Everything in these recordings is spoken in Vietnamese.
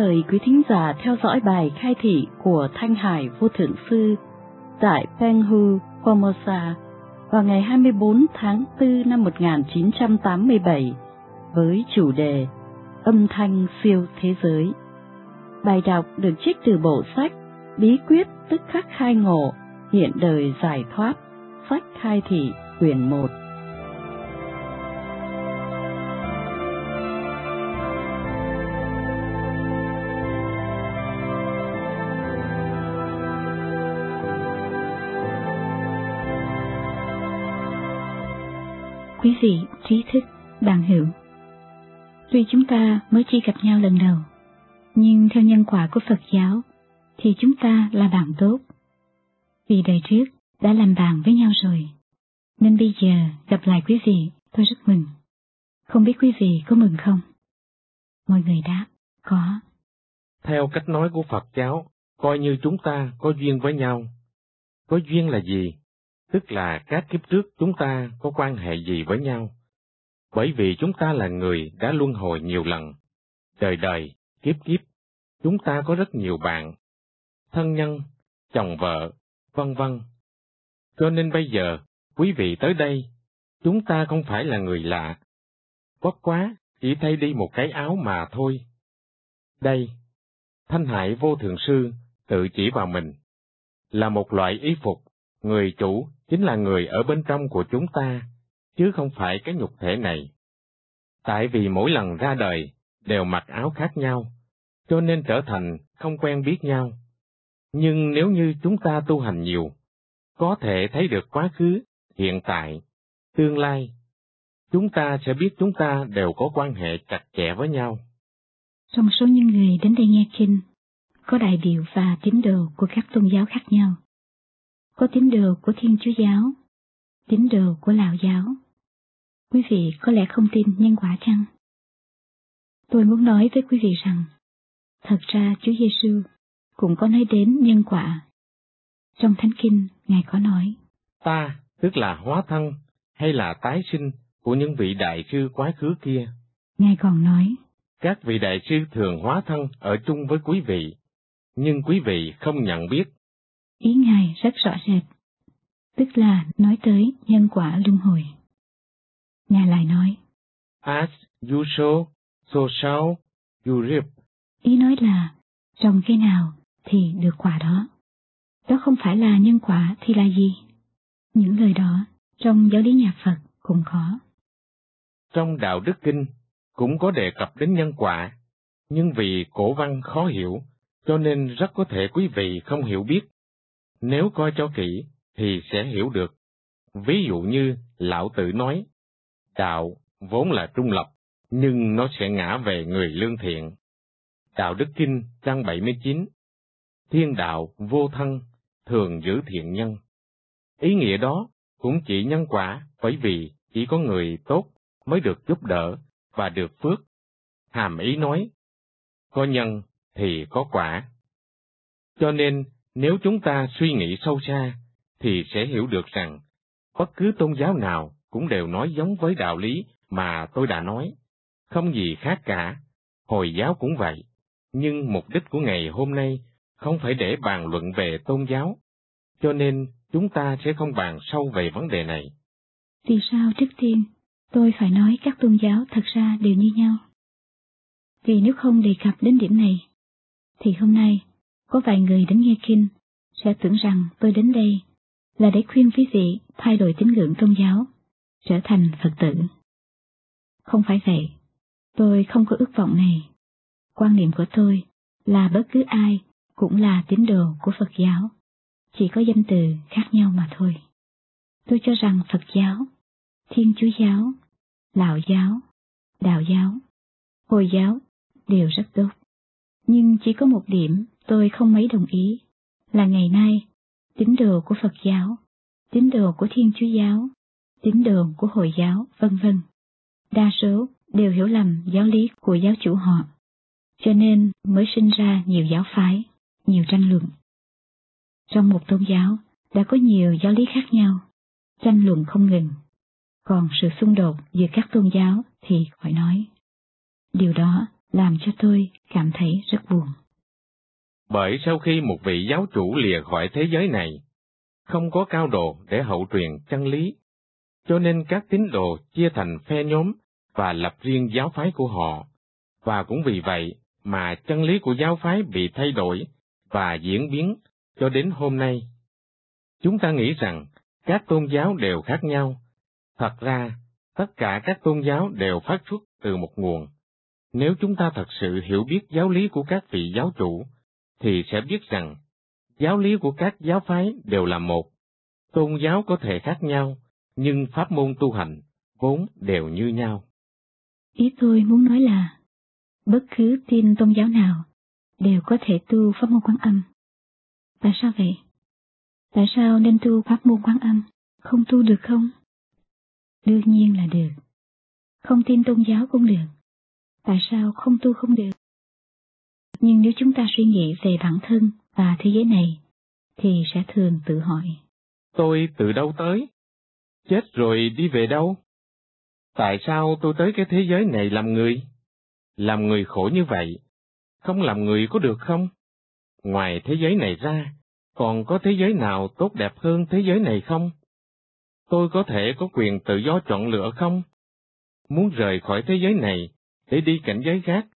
Mời quý thính giả theo dõi bài khai thị của Thanh Hải Vô Thượng Sư tại Penghu, Formosa vào ngày 24 tháng 4 năm 1987 với chủ đề Âm thanh siêu thế giới. Bài đọc được trích từ bộ sách Bí quyết tức khắc khai ngộ, hiện đời giải thoát, sách khai thị quyển 1. Vị trí thức, bạn hữu Tuy chúng ta mới chỉ gặp nhau lần đầu, nhưng theo nhân quả của Phật giáo thì chúng ta là bạn tốt. Vì đời trước đã làm bạn với nhau rồi, nên bây giờ gặp lại quý vị tôi rất mừng. Không biết quý vị có mừng không? Mọi người đáp, có. Theo cách nói của Phật giáo, coi như chúng ta có duyên với nhau. Có duyên là gì? Tức là các kiếp trước chúng ta có quan hệ gì với nhau. Bởi vì chúng ta là người đã luân hồi nhiều lần. Đời đời, kiếp kiếp, chúng ta có rất nhiều bạn, thân nhân, chồng vợ, vân vân. Cho nên bây giờ, quý vị tới đây, chúng ta không phải là người lạ. Bất quá, chỉ thay đi một cái áo mà thôi. Đây, Thanh Hải Vô Thượng Sư tự chỉ vào mình, là một loại y phục, người chủ chính là người ở bên trong của chúng ta, chứ không phải cái nhục thể này. Tại vì mỗi lần ra đời đều mặc áo khác nhau, cho nên trở thành không quen biết nhau. Nhưng nếu như chúng ta tu hành nhiều, có thể thấy được quá khứ, hiện tại, tương lai, chúng ta sẽ biết chúng ta đều có quan hệ chặt chẽ với nhau. Trong số những người đến đây nghe kinh, có đại biểu và tín đồ của các tôn giáo khác nhau. Có tín đồ của Thiên Chúa Giáo, tín đồ của Lào Giáo. Quý vị có lẽ không tin nhân quả chăng? Tôi muốn nói với quý vị rằng, thật ra Chúa Giêsu cũng có nói đến nhân quả. Trong Thánh Kinh, Ngài có nói, Ta, tức là hóa thân, hay là tái sinh của những vị đại sư quá khứ kia. Ngài còn nói, Các vị đại sư thường hóa thân ở chung với quý vị, nhưng quý vị không nhận biết. Ý Ngài rất rõ rệt, tức là nói tới nhân quả luân hồi. Ngài lại nói, As you sow, so shall you reap. ý nói là trồng cây nào thì được quả đó. Đó không phải là nhân quả thì là gì? Những lời đó trong giáo lý nhà Phật cũng có. Trong Đạo Đức Kinh cũng có đề cập đến nhân quả, nhưng vì cổ văn khó hiểu, cho nên rất có thể quý vị không hiểu biết. Nếu coi cho kỹ thì sẽ hiểu được. Ví dụ như Lão Tử nói, đạo vốn là trung lập, nhưng nó sẽ ngã về người lương thiện. Đạo Đức Kinh trang 79 Thiên đạo vô thân, thường giữ thiện nhân. Ý nghĩa đó cũng chỉ nhân quả bởi vì chỉ có người tốt mới được giúp đỡ và được phước. Hàm ý nói, có nhân thì có quả. Cho nên, nếu chúng ta suy nghĩ sâu xa, thì sẽ hiểu được rằng, bất cứ tôn giáo nào cũng đều nói giống với đạo lý mà tôi đã nói. Không gì khác cả, Hồi giáo cũng vậy. Nhưng mục đích của ngày hôm nay không phải để bàn luận về tôn giáo, cho nên chúng ta sẽ không bàn sâu về vấn đề này. Vì sao trước tiên tôi phải nói các tôn giáo thật ra đều như nhau? Vì nếu không đề cập đến điểm này, thì hôm nay có vài người đến nghe kinh sẽ tưởng rằng tôi đến đây là để khuyên quý vị thay đổi tín ngưỡng tôn giáo, trở thành Phật tử. Không phải vậy, tôi không có ước vọng này. Quan niệm của tôi là bất cứ ai cũng là tín đồ của Phật giáo, chỉ có danh từ khác nhau mà thôi. Tôi cho rằng Phật giáo, Thiên Chúa giáo, Lão giáo, Đạo giáo, Hồi giáo đều rất tốt. Nhưng chỉ có một điểm tôi không mấy đồng ý, là ngày nay, tín đồ của Phật giáo, tín đồ của Thiên Chúa giáo, tín đồ của Hồi giáo, vân vân. Đa số đều hiểu lầm giáo lý của giáo chủ họ, cho nên mới sinh ra nhiều giáo phái, nhiều tranh luận. Trong một tôn giáo đã có nhiều giáo lý khác nhau, tranh luận không ngừng, còn sự xung đột giữa các tôn giáo thì khỏi nói. Điều đó làm cho tôi cảm thấy rất buồn. Bởi sau khi một vị giáo chủ lìa khỏi thế giới này, không có cao độ để hậu truyền chân lý, cho nên các tín đồ chia thành phe nhóm và lập riêng giáo phái của họ, và cũng vì vậy mà chân lý của giáo phái bị thay đổi và diễn biến cho đến hôm nay. Chúng ta nghĩ rằng các tôn giáo đều khác nhau. Thật ra, tất cả các tôn giáo đều phát xuất từ một nguồn. Nếu chúng ta thật sự hiểu biết giáo lý của các vị giáo chủ, thì sẽ biết rằng giáo lý của các giáo phái đều là một. Tôn giáo có thể khác nhau, nhưng pháp môn tu hành vốn đều như nhau. Ý tôi muốn nói là, bất cứ tin tôn giáo nào đều có thể tu pháp môn quán âm. Tại sao vậy? Tại sao nên tu pháp môn quán âm, không tu được không? Đương nhiên là được. Không tin tôn giáo cũng được. Tại sao không tu không được? Nhưng nếu chúng ta suy nghĩ về bản thân và thế giới này, thì sẽ thường tự hỏi. Tôi từ đâu tới? Chết rồi đi về đâu? Tại sao tôi tới cái thế giới này làm người? Làm người khổ như vậy, không làm người có được không? Ngoài thế giới này ra, còn có thế giới nào tốt đẹp hơn thế giới này không? Tôi có thể có quyền tự do chọn lựa không? Muốn rời khỏi thế giới này để đi cảnh giới khác,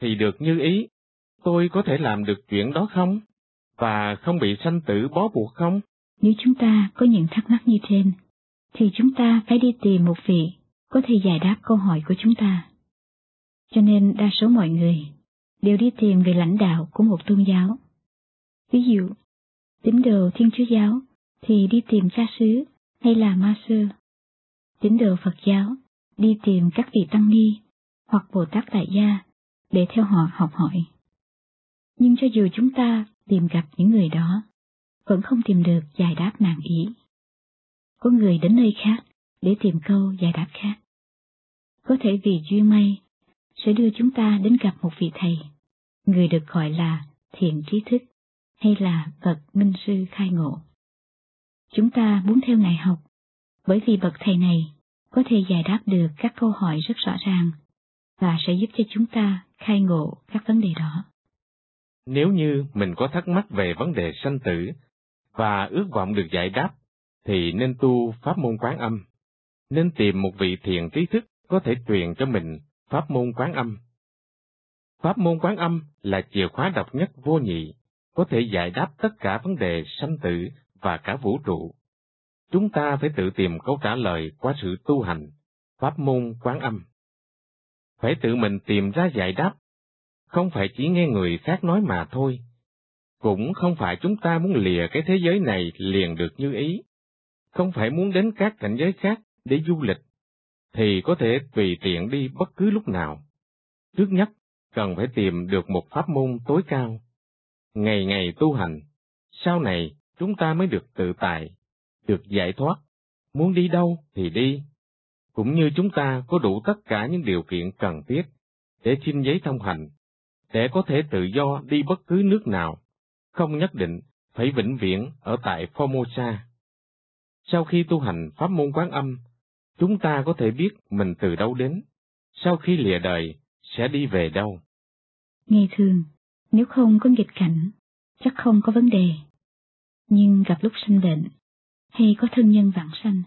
thì được như ý, tôi có thể làm được chuyện đó không? Và không bị sanh tử bó buộc không? Nếu chúng ta có những thắc mắc như trên, thì chúng ta phải đi tìm một vị có thể giải đáp câu hỏi của chúng ta. Cho nên đa số mọi người đều đi tìm về lãnh đạo của một tôn giáo. Ví dụ, tín đồ Thiên Chúa Giáo thì đi tìm cha xứ hay là ma sư. Tín đồ Phật giáo đi tìm các vị tăng ni hoặc Bồ Tát đại Gia để theo họ học hỏi. Nhưng cho dù chúng ta tìm gặp những người đó, vẫn không tìm được giải đáp nạn ý. Có người đến nơi khác để tìm câu giải đáp khác. Có thể vì duyên may sẽ đưa chúng ta đến gặp một vị thầy, người được gọi là thiện trí thức hay là bậc minh sư khai ngộ. Chúng ta muốn theo Ngài học, bởi vì bậc thầy này có thể giải đáp được các câu hỏi rất rõ ràng và sẽ giúp cho chúng ta khai ngộ các vấn đề đó. Nếu như mình có thắc mắc về vấn đề sanh tử và ước vọng được giải đáp, thì nên tu pháp môn quán âm, nên tìm một vị thiền trí thức có thể truyền cho mình pháp môn quán âm. Pháp môn quán âm là chìa khóa độc nhất vô nhị, có thể giải đáp tất cả vấn đề sanh tử và cả vũ trụ. Chúng ta phải tự tìm câu trả lời qua sự tu hành, pháp môn quán âm. Phải tự mình tìm ra giải đáp, không phải chỉ nghe người khác nói mà thôi. Cũng không phải chúng ta muốn lìa cái thế giới này liền được như ý. Không phải muốn đến các cảnh giới khác để du lịch, thì có thể tùy tiện đi bất cứ lúc nào. Trước nhất, cần phải tìm được một pháp môn tối cao. Ngày ngày tu hành, sau này chúng ta mới được tự tại, được giải thoát, muốn đi đâu thì đi. Cũng như chúng ta có đủ tất cả những điều kiện cần thiết để xin giấy thông hành, để có thể tự do đi bất cứ nước nào, không nhất định phải vĩnh viễn ở tại Formosa. Sau khi tu hành pháp môn quán âm, chúng ta có thể biết mình từ đâu đến, sau khi lìa đời sẽ đi về đâu. Ngày thường, nếu không có nghịch cảnh, chắc không có vấn đề. Nhưng gặp lúc sinh bệnh, hay có thân nhân vãng sanh,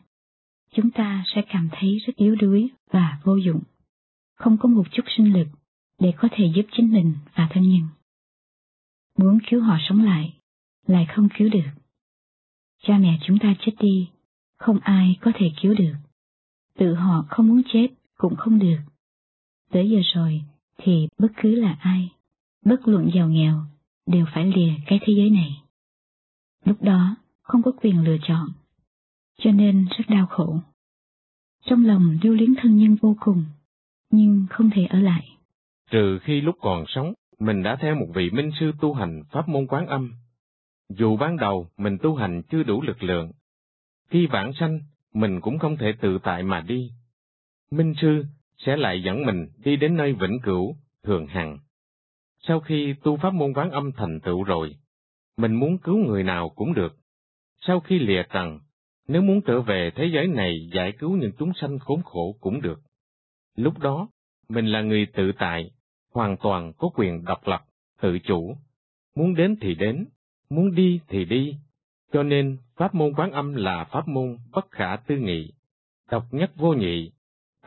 chúng ta sẽ cảm thấy rất yếu đuối và vô dụng, không có một chút sinh lực để có thể giúp chính mình và thân nhân. Muốn cứu họ sống lại, lại không cứu được. Cha mẹ chúng ta chết đi, không ai có thể cứu được. Tự họ không muốn chết cũng không được. Tới giờ rồi thì bất cứ là ai, bất luận giàu nghèo, đều phải lìa cái thế giới này. Lúc đó không có quyền lựa chọn, cho nên rất đau khổ. Trong lòng lưu luyến thân nhân vô cùng, nhưng không thể ở lại. Trừ khi lúc còn sống, mình đã theo một vị minh sư tu hành pháp môn quán âm. Dù ban đầu mình tu hành chưa đủ lực lượng, khi vãng sanh, mình cũng không thể tự tại mà đi. Minh sư sẽ lại dẫn mình đi đến nơi vĩnh cửu, thường hằng. Sau khi tu pháp môn quán âm thành tựu rồi, mình muốn cứu người nào cũng được. Sau khi lìa trần, nếu muốn trở về thế giới này giải cứu những chúng sanh khốn khổ cũng được. Lúc đó, mình là người tự tại, hoàn toàn có quyền độc lập, tự chủ, muốn đến thì đến, muốn đi thì đi, cho nên pháp môn quán âm là pháp môn bất khả tư nghị, độc nhất vô nhị,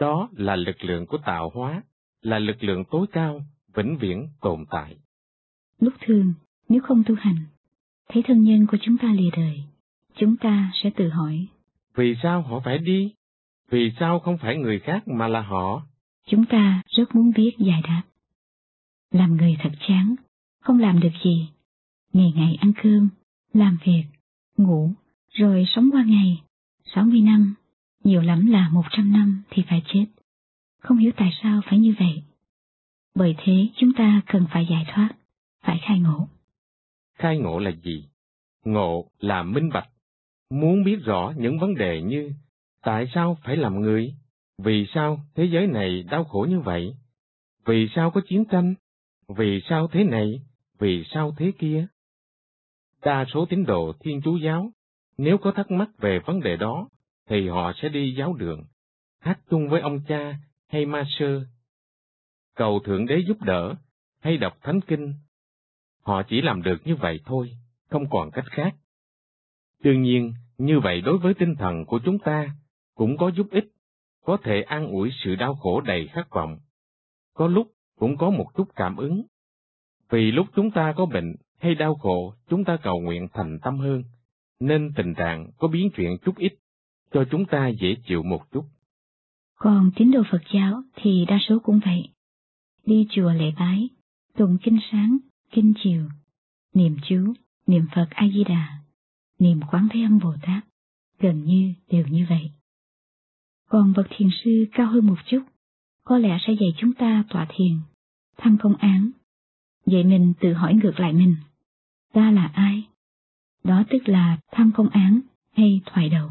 đó là lực lượng của tạo hóa, là lực lượng tối cao, vĩnh viễn tồn tại. Lúc thường, nếu không tu hành, thấy thân nhân của chúng ta lìa đời, chúng ta sẽ tự hỏi. Vì sao họ phải đi? Vì sao không phải người khác mà là họ? Chúng ta rất muốn biết giải đáp. Làm người thật chán, không làm được gì. Ngày ngày ăn cơm, làm việc, ngủ, rồi sống qua ngày, 60 năm, nhiều lắm là 100 năm thì phải chết. Không hiểu tại sao phải như vậy. Bởi thế chúng ta cần phải giải thoát, phải khai ngộ. Khai ngộ là gì? Ngộ là minh bạch. Muốn biết rõ những vấn đề như tại sao phải làm người? Vì sao thế giới này đau khổ như vậy? Vì sao có chiến tranh? Vì sao thế này? Vì sao thế kia? Đa số tín đồ Thiên Chúa Giáo, nếu có thắc mắc về vấn đề đó, thì họ sẽ đi giáo đường, hát chung với ông cha hay ma sơ, cầu Thượng Đế giúp đỡ, hay đọc Thánh Kinh. Họ chỉ làm được như vậy thôi, không còn cách khác. Đương nhiên, như vậy đối với tinh thần của chúng ta, cũng có giúp ích, có thể an ủi sự đau khổ đầy khát vọng. Có lúc cũng có một chút cảm ứng. Vì lúc chúng ta có bệnh hay đau khổ, chúng ta cầu nguyện thành tâm hơn, nên tình trạng có biến chuyển chút ít, cho chúng ta dễ chịu một chút. Còn tín đồ Phật giáo thì đa số cũng vậy. Đi chùa lễ bái, tụng kinh sáng, kinh chiều, niệm chú, niệm Phật A-di-đà, niệm quán thế âm Bồ Tát, gần như đều như vậy. Còn bậc thiền sư cao hơn một chút, có lẽ sẽ dạy chúng ta tọa thiền, thăm công án, Vậy mình tự hỏi ngược lại mình, ta là ai? Đó tức là thăm công án hay thoại đầu.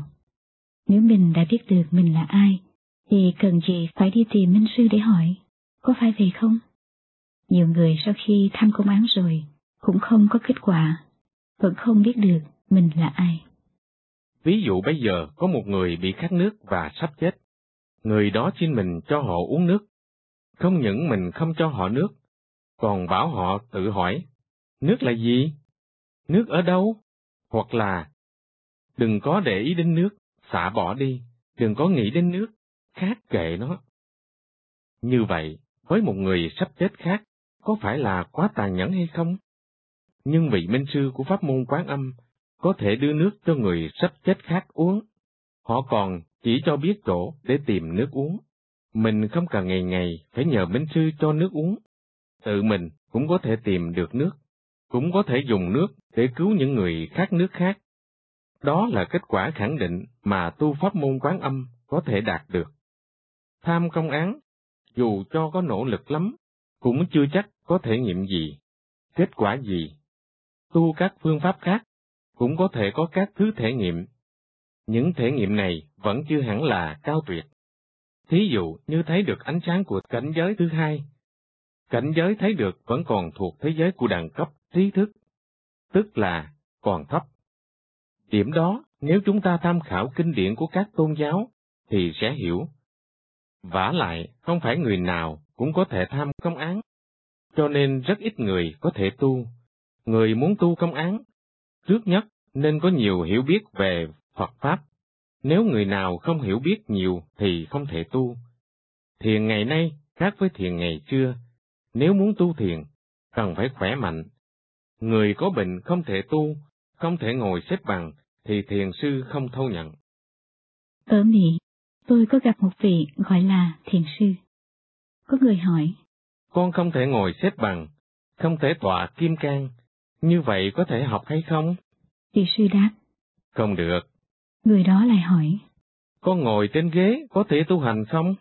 Nếu mình đã biết được mình là ai, thì cần gì phải đi tìm minh sư để hỏi, có phải vậy không? Nhiều người sau khi thăm công án rồi, cũng không có kết quả, vẫn không biết được mình là ai. Ví dụ bây giờ có một người bị khát nước và sắp chết. Người đó xin mình cho họ uống nước. Không những mình không cho họ nước, còn bảo họ tự hỏi, nước là gì? Nước ở đâu? Hoặc là, đừng có để ý đến nước, xả bỏ đi, đừng có nghĩ đến nước, khác kệ nó. Như vậy, với một người sắp chết khác, có phải là quá tàn nhẫn hay không? Nhưng vị minh sư của pháp môn quán âm có thể đưa nước cho người sắp chết khác uống. Họ còn chỉ cho biết chỗ để tìm nước uống. Mình không cần ngày ngày phải nhờ minh sư cho nước uống. Tự mình cũng có thể tìm được nước, cũng có thể dùng nước để cứu những người khác nước khác. Đó là kết quả khẳng định mà tu pháp môn quán âm có thể đạt được. Tham công án, dù cho có nỗ lực lắm, cũng chưa chắc có thể nghiệm gì, kết quả gì. Tu các phương pháp khác cũng có thể có các thứ thể nghiệm. Những thể nghiệm này vẫn chưa hẳn là cao tuyệt. Thí dụ như thấy được ánh sáng của cảnh giới thứ hai. Cảnh giới thấy được vẫn còn thuộc thế giới của đẳng cấp trí thức, tức là còn thấp. Điểm đó, nếu chúng ta tham khảo kinh điển của các tôn giáo, thì sẽ hiểu. vả lại, không phải người nào cũng có thể tham công án, cho nên rất ít người có thể tu. Người muốn tu công án Trước nhất, nên có nhiều hiểu biết về Phật Pháp. Nếu người nào không hiểu biết nhiều thì không thể tu. Thiền ngày nay khác với thiền ngày xưa. Nếu muốn tu thiền, cần phải khỏe mạnh. Người có bệnh không thể tu, không thể ngồi xếp bằng, thì thiền sư không thâu nhận. Ở Mỹ, tôi có gặp một vị gọi là thiền sư. Có người hỏi. Con không thể ngồi xếp bằng, không thể tọa kim cang, như vậy có thể học hay không? Vị sư đáp. Không được. Người đó lại hỏi. Con ngồi trên ghế có thể tu hành không?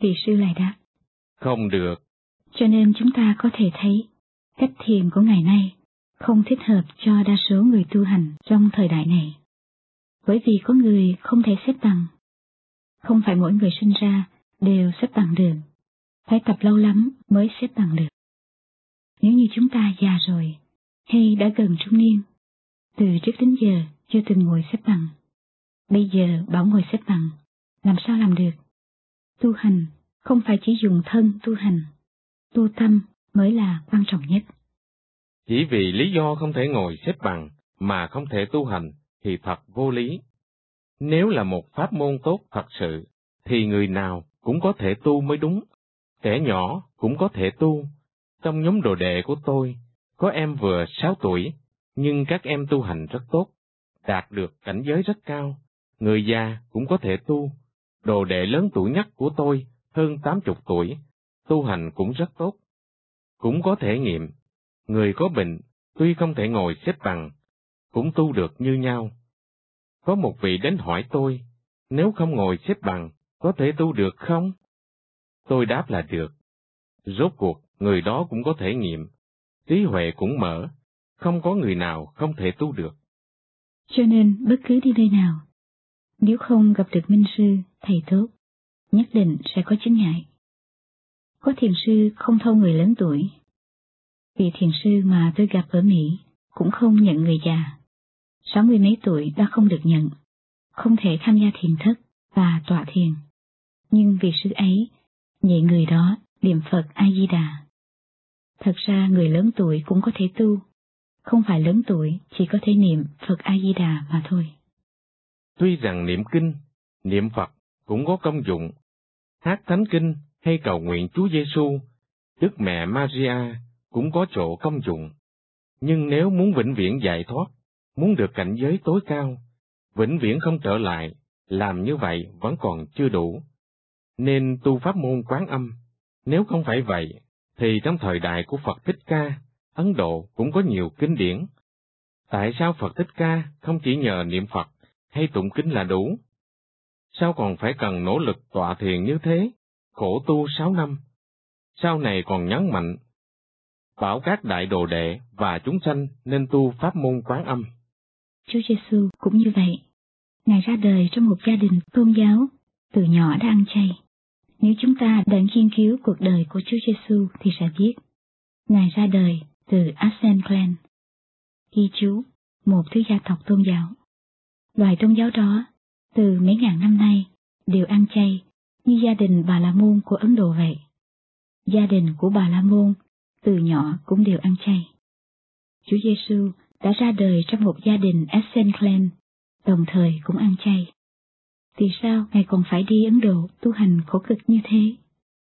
Vị sư lại đáp. Không được. Cho nên chúng ta có thể thấy, cách thiền của ngày nay không thích hợp cho đa số người tu hành trong thời đại này. Bởi vì có người không thể xếp bằng. Không phải mỗi người sinh ra đều xếp bằng được. Phải tập lâu lắm mới xếp bằng được. Nếu như chúng ta già rồi, hay đã gần trung niên. Từ trước đến giờ chưa từng ngồi xếp bằng. Bây giờ bảo ngồi xếp bằng, làm sao làm được? Tu hành không phải chỉ dùng thân tu hành, tu tâm mới là quan trọng nhất. Chỉ vì lý do không thể ngồi xếp bằng mà không thể tu hành thì thật vô lý. Nếu là một pháp môn tốt thật sự, thì người nào cũng có thể tu mới đúng. Trẻ nhỏ cũng có thể tu. Trong nhóm đồ đệ của tôi, có em vừa sáu tuổi, nhưng các em tu hành rất tốt, đạt được cảnh giới rất cao. Người già cũng có thể tu. Đồ đệ lớn tuổi nhất của tôi, hơn tám chục tuổi, tu hành cũng rất tốt. Cũng có thể nghiệm, người có bệnh, tuy không thể ngồi xếp bằng, cũng tu được như nhau. Có một vị đến hỏi tôi, nếu không ngồi xếp bằng, có thể tu được không? Tôi đáp là được. Rốt cuộc, người đó cũng có thể nghiệm, trí huệ cũng mở, không có người nào không thể tu được. Cho nên, bất cứ đi nơi nào, nếu không gặp được minh sư, thầy tốt, nhất định sẽ có chứng ngại. Có thiền sư không thâu người lớn tuổi. Vị thiền sư mà tôi gặp ở Mỹ cũng không nhận người già. Sáu mươi mấy tuổi đã không được nhận, không thể tham gia thiền thất và tọa thiền. Nhưng vì sư ấy, nhị người đó niệm Phật A-di-đà. Thật ra người lớn tuổi cũng có thể tu, không phải lớn tuổi chỉ có thể niệm Phật A-di-đà mà thôi. Tuy rằng niệm kinh, niệm Phật cũng có công dụng, hát thánh kinh hay cầu nguyện Chúa Giêsu, Đức Mẹ Maria cũng có chỗ công dụng. Nhưng nếu muốn vĩnh viễn giải thoát, muốn được cảnh giới tối cao, vĩnh viễn không trở lại, làm như vậy vẫn còn chưa đủ. Nên tu pháp môn quán âm, nếu không phải vậy, thì trong thời đại của Phật Thích Ca, Ấn Độ cũng có nhiều kinh điển. Tại sao Phật Thích Ca không chỉ nhờ niệm Phật hay tụng kinh là đủ? Sao còn phải cần nỗ lực tọa thiền như thế, khổ tu sáu năm? Sau này còn nhấn mạnh, bảo các đại đồ đệ và chúng sanh nên tu pháp môn quán âm. Chúa Giêsu cũng như vậy. Ngài ra đời trong một gia đình tôn giáo, từ nhỏ đã ăn chay. Nếu chúng ta đã nghiên cứu cuộc đời của Chúa Giêsu thì sẽ biết, Ngài ra đời từ Asen Clan. Ghi chú, một thứ gia tộc tôn giáo. Loài tôn giáo đó, từ mấy ngàn năm nay, đều ăn chay, như gia đình Bà La Môn của Ấn Độ vậy. Gia đình của Bà La Môn, từ nhỏ cũng đều ăn chay. Chúa Giêsu đã ra đời trong một gia đình Essen Clan, đồng thời cũng ăn chay. Vì sao Ngài còn phải đi Ấn Độ tu hành khổ cực như thế?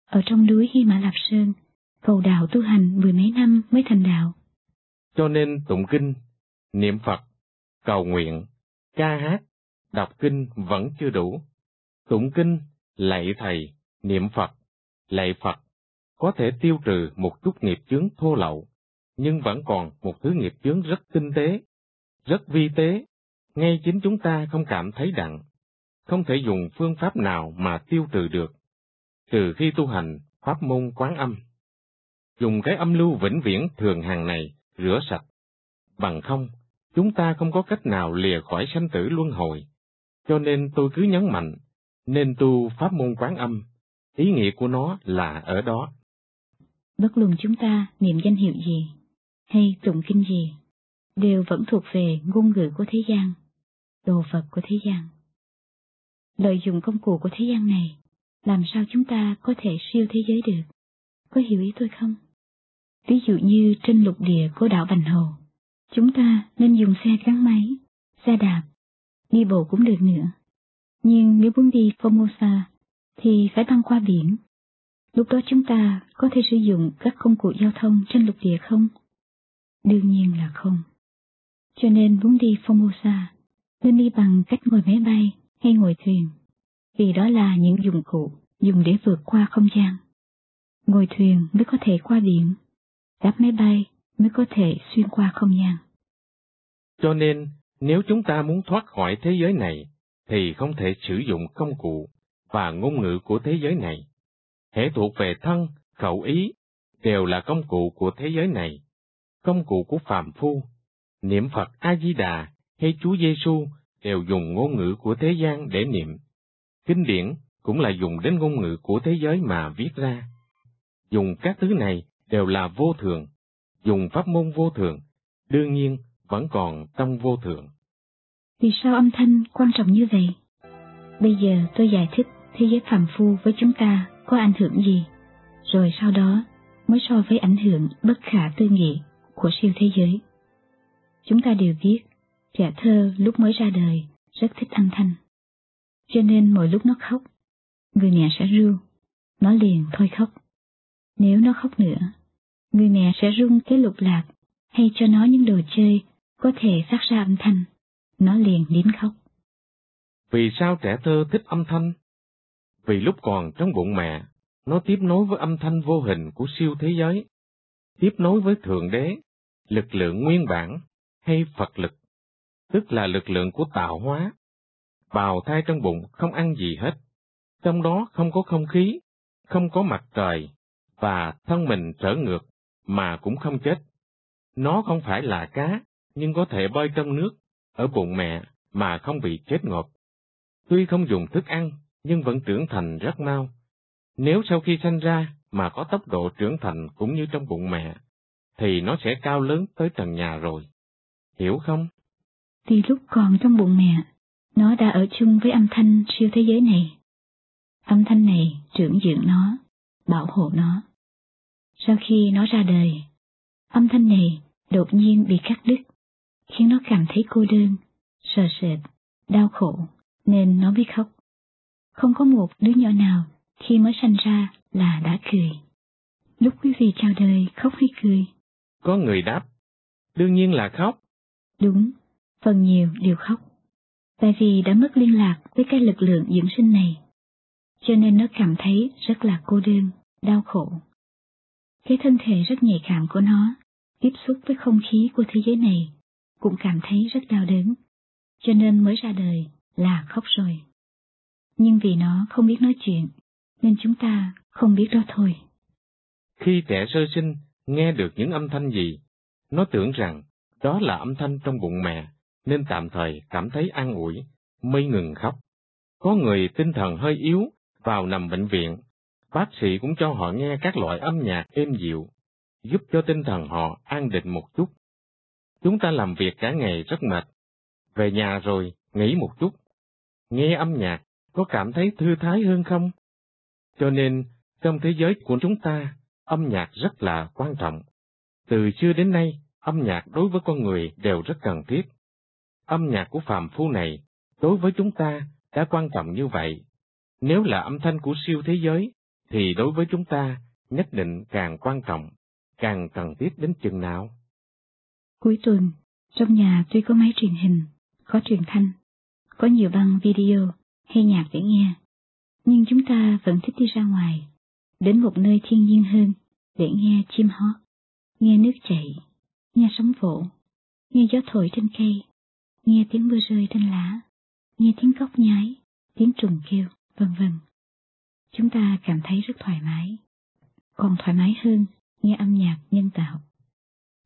Ở trong núi Hy Mã Lạp Sơn, cầu đạo tu hành mười mấy năm mới thành đạo. Cho nên tụng kinh, niệm Phật, cầu nguyện, ca hát, đọc kinh vẫn chưa đủ. Tụng kinh, lạy Thầy, niệm Phật, lạy Phật, có thể tiêu trừ một chút nghiệp chướng thô lậu, nhưng vẫn còn một thứ nghiệp chướng rất tinh tế, rất vi tế, ngay chính chúng ta không cảm thấy đặng, không thể dùng phương pháp nào mà tiêu trừ được, trừ khi tu hành pháp môn quán âm. Dùng cái âm lưu vĩnh viễn thường hàng này rửa sạch, bằng không, chúng ta không có cách nào lìa khỏi sanh tử luân hồi. Cho nên tôi cứ nhấn mạnh, nên tu pháp môn quán âm, ý nghĩa của nó là ở đó. Bất luận chúng ta niệm danh hiệu gì, hay tụng kinh gì, đều vẫn thuộc về ngôn ngữ của thế gian, đồ vật của thế gian. Lợi dụng công cụ của thế gian này, làm sao chúng ta có thể siêu thế giới được? Có hiểu ý tôi không? Ví dụ như trên lục địa của đảo Bành Hồ, chúng ta nên dùng xe gắn máy, xe đạp, đi bộ cũng được nữa. Nhưng nếu muốn đi Formosa, thì phải băng qua biển. Lúc đó chúng ta có thể sử dụng các công cụ giao thông trên lục địa không? Đương nhiên là không. Cho nên muốn đi Formosa, nên đi bằng cách ngồi máy bay hay ngồi thuyền, vì đó là những dụng cụ dùng để vượt qua không gian. Ngồi thuyền mới có thể qua biển, đáp máy bay mới có thể xuyên qua không gian. Cho nên, nếu chúng ta muốn thoát khỏi thế giới này, thì không thể sử dụng công cụ và ngôn ngữ của thế giới này. Hệ thuộc về thân, khẩu ý, đều là công cụ của thế giới này, công cụ của phàm phu. Niệm Phật A-di-đà hay Chúa Giêsu đều dùng ngôn ngữ của thế gian để niệm. Kinh điển cũng là dùng đến ngôn ngữ của thế giới mà viết ra. Dùng các thứ này đều là vô thường, dùng pháp môn vô thường, đương nhiên vẫn còn trong vô thường. Vì sao âm thanh quan trọng như vậy? Bây giờ tôi giải thích thế giới phàm phu với chúng ta có ảnh hưởng gì, rồi sau đó mới so với ảnh hưởng bất khả tư nghị của siêu thế giới. Chúng ta đều biết, trẻ thơ lúc mới ra đời rất thích âm thanh. Cho nên mỗi lúc nó khóc, người mẹ sẽ ru, nó liền thôi khóc. Nếu nó khóc nữa, người mẹ sẽ rung cái lục lạc hay cho nó những đồ chơi có thể phát ra âm thanh, nó liền nín khóc. Vì sao trẻ thơ thích âm thanh? Vì lúc còn trong bụng mẹ, nó tiếp nối với âm thanh vô hình của siêu thế giới, tiếp nối với Thượng Đế, lực lượng nguyên bản hay Phật lực, tức là lực lượng của tạo hóa. Bào thai trong bụng không ăn gì hết, trong đó không có không khí, không có mặt trời, và thân mình trở ngược, mà cũng không chết. Nó không phải là cá, nhưng có thể bơi trong nước, ở bụng mẹ, mà không bị chết ngộp. Tuy không dùng thức ăn, nhưng vẫn trưởng thành rất mau. Nếu sau khi sanh ra mà có tốc độ trưởng thành cũng như trong bụng mẹ, thì nó sẽ cao lớn tới trần nhà rồi. Hiểu không? Thì lúc còn trong bụng mẹ, nó đã ở chung với âm thanh siêu thế giới này. Âm thanh này trưởng dưỡng nó, bảo hộ nó. Sau khi nó ra đời, âm thanh này đột nhiên bị cắt đứt, khiến nó cảm thấy cô đơn, sợ sệt, đau khổ, nên nó biết khóc. Không có một đứa nhỏ nào khi mới sanh ra là đã cười. Lúc quý vị chào đời khóc hay cười? Có người đáp, đương nhiên là khóc. Đúng, phần nhiều đều khóc. Tại vì đã mất liên lạc với cái lực lượng dưỡng sinh này, cho nên nó cảm thấy rất là cô đơn, đau khổ. Cái thân thể rất nhạy cảm của nó, tiếp xúc với không khí của thế giới này, cũng cảm thấy rất đau đớn, cho nên mới ra đời là khóc rồi. Nhưng vì nó không biết nói chuyện, nên chúng ta không biết đó thôi. Khi trẻ sơ sinh nghe được những âm thanh gì, nó tưởng rằng đó là âm thanh trong bụng mẹ, nên tạm thời cảm thấy an ủi, mới ngừng khóc. Có người tinh thần hơi yếu, vào nằm bệnh viện, bác sĩ cũng cho họ nghe các loại âm nhạc êm dịu, giúp cho tinh thần họ an định một chút. Chúng ta làm việc cả ngày rất mệt, về nhà rồi nghỉ một chút, nghe âm nhạc có cảm thấy thư thái hơn không? Cho nên, trong thế giới của chúng ta, âm nhạc rất là quan trọng. Từ xưa đến nay, âm nhạc đối với con người đều rất cần thiết. Âm nhạc của phàm phu này, đối với chúng ta, đã quan trọng như vậy. Nếu là âm thanh của siêu thế giới, thì đối với chúng ta, nhất định càng quan trọng, càng cần thiết đến chừng nào. Cuối tuần, trong nhà tuy có máy truyền hình, có truyền thanh, có nhiều băng video hay nhạc để nghe, nhưng chúng ta vẫn thích đi ra ngoài, đến một nơi thiên nhiên hơn để nghe chim hót, nghe nước chảy, nghe sóng vỗ, nghe gió thổi trên cây, nghe tiếng mưa rơi trên lá, nghe tiếng cóc nhái, tiếng trùng kêu, vân vân. Chúng ta cảm thấy rất thoải mái, còn thoải mái hơn nghe âm nhạc nhân tạo.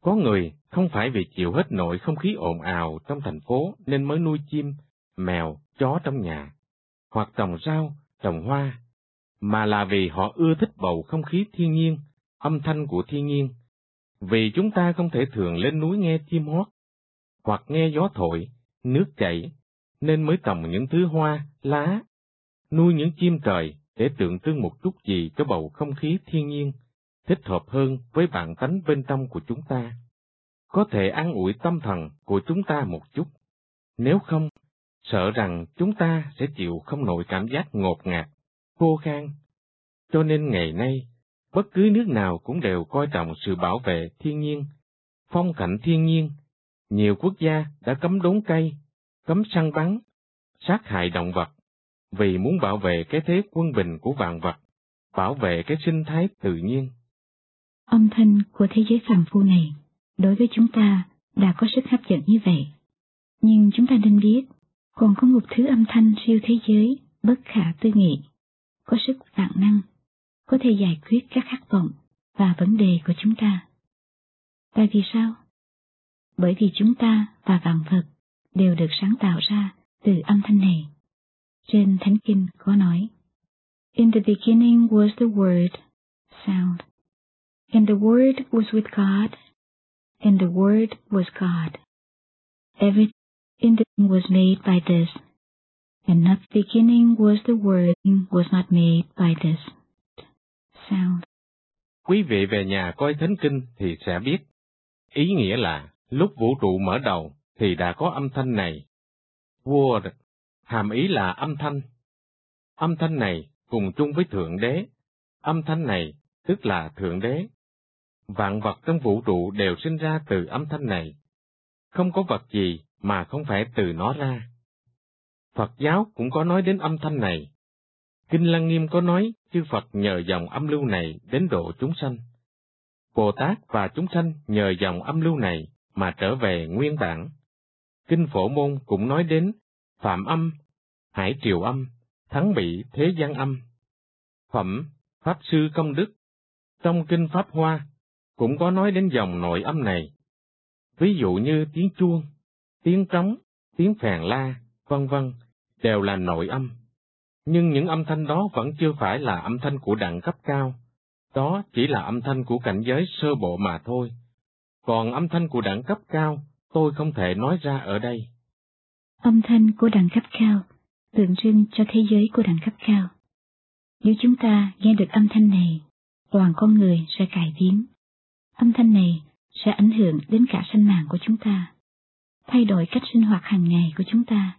Có người không phải vì chịu hết nội không khí ồn ào trong thành phố nên mới nuôi chim, mèo, chó trong nhà, hoặc trồng rau, trồng hoa, mà là vì họ ưa thích bầu không khí thiên nhiên, âm thanh của thiên nhiên. Vì chúng ta không thể thường lên núi nghe chim hót, hoặc nghe gió thổi, nước chảy, nên mới trồng những thứ hoa, lá, nuôi những chim trời để tượng trưng một chút gì cho bầu không khí thiên nhiên, thích hợp hơn với bản tánh bên trong của chúng ta. Có thể an ủi tâm thần của chúng ta một chút. Nếu không, sợ rằng chúng ta sẽ chịu không nổi cảm giác ngột ngạt, khô khan. Cho nên ngày nay, bất cứ nước nào cũng đều coi trọng sự bảo vệ thiên nhiên, phong cảnh thiên nhiên. Nhiều quốc gia đã cấm đốn cây, cấm săn bắn, sát hại động vật, vì muốn bảo vệ cái thế quân bình của vạn vật, bảo vệ cái sinh thái tự nhiên. Âm thanh của thế giới phàm phu này, đối với chúng ta đã có sức hấp dẫn như vậy. Nhưng chúng ta nên biết, còn có một thứ âm thanh siêu thế giới bất khả tư nghị, có sức vạn năng, có thể giải quyết các khát vọng và vấn đề của chúng ta. Tại vì sao? Bởi vì chúng ta và vạn vật đều được sáng tạo ra từ âm thanh này. Trên Thánh có nói, In the beginning was the Word, sound, and the Word was with God, and the Word was God. Everything was made by this, and not the beginning was the Word was not made by this. Sound. Quý vị về nhà coi thánh kinh thì sẽ biết. Ý nghĩa là, lúc vũ trụ mở đầu thì đã có âm thanh này. Word, hàm ý là âm thanh. Âm thanh này cùng chung với Thượng Đế. Âm thanh này tức là Thượng Đế. Vạn vật trong vũ trụ đều sinh ra từ âm thanh này. Không có vật gì mà không phải từ nó ra. Phật giáo cũng có nói đến âm thanh này. Kinh Lăng Nghiêm có nói chư Phật nhờ dòng âm lưu này đến độ chúng sanh. Bồ Tát và chúng sanh nhờ dòng âm lưu này mà trở về nguyên bản. Kinh Phổ Môn cũng nói đến Phạm âm, Hải Triều âm, Thắng bị Thế gian âm. Phẩm, Pháp Sư Công Đức. Trong Kinh Pháp Hoa cũng có nói đến dòng nội âm này. Ví dụ như tiếng chuông, tiếng trống, tiếng phèn la, vân vân đều là nội âm. Nhưng những âm thanh đó vẫn chưa phải là âm thanh của đẳng cấp cao, đó chỉ là âm thanh của cảnh giới sơ bộ mà thôi. Còn âm thanh của đẳng cấp cao, tôi không thể nói ra ở đây. Âm thanh của đẳng cấp cao tượng trưng cho thế giới của đẳng cấp cao. Nếu chúng ta nghe được âm thanh này, toàn con người sẽ cải biến. Âm thanh này sẽ ảnh hưởng đến cả sinh mạng của chúng ta, thay đổi cách sinh hoạt hàng ngày của chúng ta,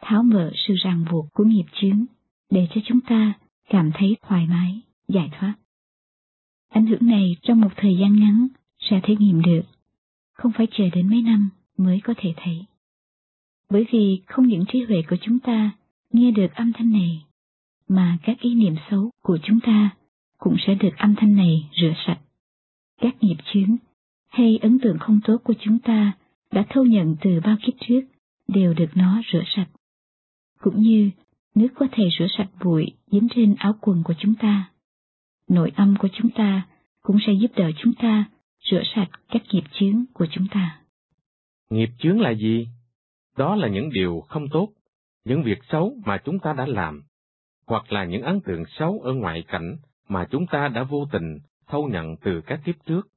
tháo mở sự ràng buộc của nghiệp chướng để cho chúng ta cảm thấy thoải mái, giải thoát. Ảnh hưởng này trong một thời gian ngắn sẽ thể nghiệm được, không phải chờ đến mấy năm mới có thể thấy. Bởi vì không những trí huệ của chúng ta nghe được âm thanh này, mà các ý niệm xấu của chúng ta cũng sẽ được âm thanh này rửa sạch. Các nghiệp chướng hay ấn tượng không tốt của chúng ta đã thâu nhận từ bao kiếp trước đều được nó rửa sạch. Cũng như nước có thể rửa sạch bụi dính trên áo quần của chúng ta. Nội âm của chúng ta cũng sẽ giúp đỡ chúng ta rửa sạch các nghiệp chướng của chúng ta. Nghiệp chướng là gì? Đó là những điều không tốt, những việc xấu mà chúng ta đã làm, hoặc là những ấn tượng xấu ở ngoại cảnh mà chúng ta đã vô tình thâu nhận từ các kiếp trước.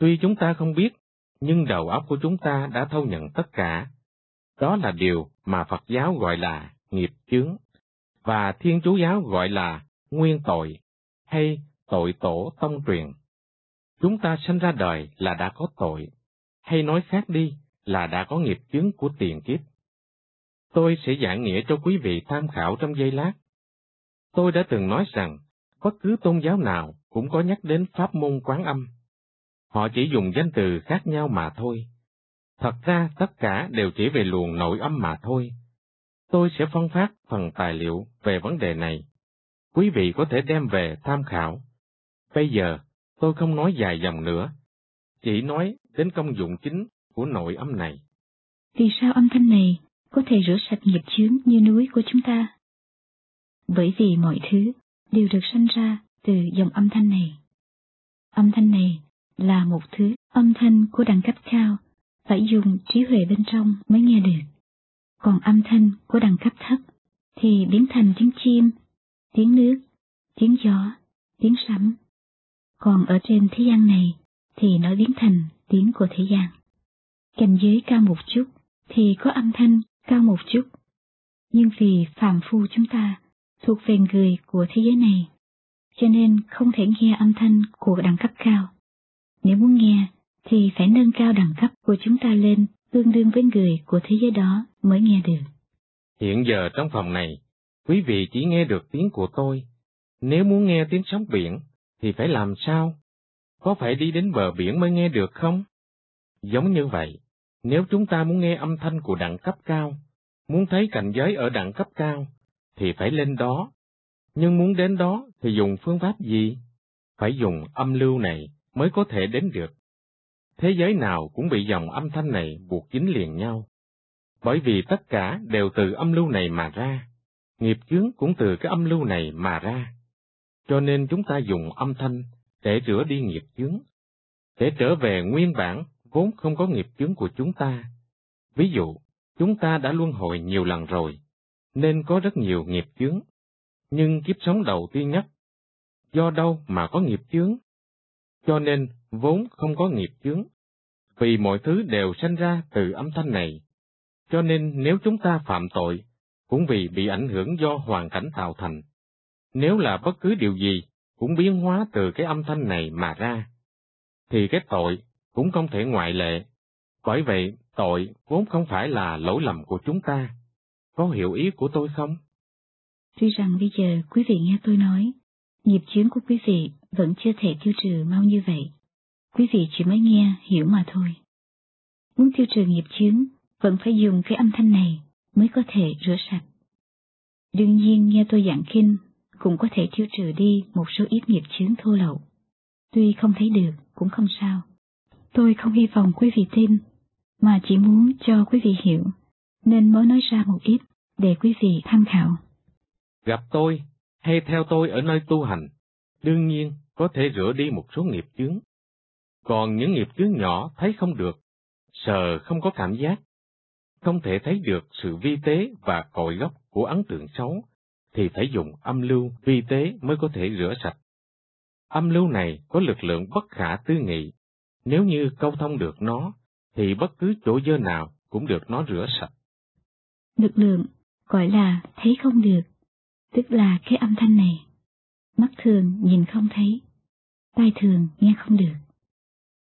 Tuy chúng ta không biết, nhưng đầu óc của chúng ta đã thâu nhận tất cả. Đó là điều mà Phật giáo gọi là nghiệp chướng, và Thiên Chúa giáo gọi là nguyên tội, hay tội tổ tông truyền. Chúng ta sinh ra đời là đã có tội, hay nói khác đi là đã có nghiệp chướng của tiền kiếp. Tôi sẽ giảng nghĩa cho quý vị tham khảo trong giây lát. Tôi đã từng nói rằng, bất cứ tôn giáo nào cũng có nhắc đến pháp môn quán âm. Họ chỉ dùng danh từ khác nhau mà thôi. Thật ra tất cả đều chỉ về luồng nội âm mà thôi. Tôi sẽ phân phát phần tài liệu về vấn đề này. Quý vị có thể đem về tham khảo. Bây giờ, tôi không nói dài dòng nữa, chỉ nói đến công dụng chính của nội âm này. Vì sao âm thanh này có thể rửa sạch nghiệp chướng như núi của chúng ta? Bởi vì mọi thứ đều được sanh ra từ dòng âm thanh này. Âm thanh này là một thứ âm thanh của đẳng cấp cao, phải dùng trí huệ bên trong mới nghe được. Còn âm thanh của đẳng cấp thấp thì biến thành tiếng chim, tiếng nước, tiếng gió, tiếng sấm. Còn ở trên thế gian này thì nó biến thành tiếng của thế gian. Cảnh giới cao một chút thì có âm thanh cao một chút. Nhưng vì phàm phu chúng ta thuộc về người của thế giới này, cho nên không thể nghe âm thanh của đẳng cấp cao. Nếu muốn nghe, thì phải nâng cao đẳng cấp của chúng ta lên tương đương với người của thế giới đó mới nghe được. Hiện giờ trong phòng này, quý vị chỉ nghe được tiếng của tôi. Nếu muốn nghe tiếng sóng biển, thì phải làm sao? Có phải đi đến bờ biển mới nghe được không? Giống như vậy, nếu chúng ta muốn nghe âm thanh của đẳng cấp cao, muốn thấy cảnh giới ở đẳng cấp cao, thì phải lên đó. Nhưng muốn đến đó thì dùng phương pháp gì? Phải dùng âm lưu này mới có thể đến được. Thế giới nào cũng bị dòng âm thanh này buộc dính liền nhau. Bởi vì tất cả đều từ âm lưu này mà ra, nghiệp chướng cũng từ cái âm lưu này mà ra. Cho nên chúng ta dùng âm thanh để rửa đi nghiệp chướng, để trở về nguyên bản vốn không có nghiệp chướng của chúng ta. Ví dụ, chúng ta đã luân hồi nhiều lần rồi, nên có rất nhiều nghiệp chướng. Nhưng kiếp sống đầu tiên nhất, do đâu mà có nghiệp chướng? Cho nên vốn không có nghiệp chướng, vì mọi thứ đều sanh ra từ âm thanh này. Cho nên nếu chúng ta phạm tội, cũng vì bị ảnh hưởng do hoàn cảnh tạo thành. Nếu là bất cứ điều gì, cũng biến hóa từ cái âm thanh này mà ra, thì cái tội cũng không thể ngoại lệ. Bởi vậy, tội vốn không phải là lỗi lầm của chúng ta. Có hiểu ý của tôi không? Tuy rằng bây giờ quý vị nghe tôi nói, nghiệp chướng của quý vị vẫn chưa thể tiêu trừ mau như vậy. Quý vị chỉ mới nghe, hiểu mà thôi. Muốn tiêu trừ nghiệp chướng, vẫn phải dùng cái âm thanh này mới có thể rửa sạch. Đương nhiên nghe tôi giảng kinh cũng có thể tiêu trừ đi một số ít nghiệp chướng thô lậu. Tuy không thấy được cũng không sao. Tôi không hy vọng quý vị tin, mà chỉ muốn cho quý vị hiểu, nên mới nói ra một ít để quý vị tham khảo. Gặp tôi hay theo tôi ở nơi tu hành, đương nhiên có thể rửa đi một số nghiệp chướng. Còn những nghiệp chướng nhỏ thấy không được, sờ không có cảm giác, không thể thấy được sự vi tế và cội gốc của ấn tượng xấu, thì phải dùng âm lưu vi tế mới có thể rửa sạch. Âm lưu này có lực lượng bất khả tư nghị, nếu như câu thông được nó, thì bất cứ chỗ dơ nào cũng được nó rửa sạch. Lực lượng gọi là thấy không được, tức là cái âm thanh này. Mắt thường nhìn không thấy, tai thường nghe không được.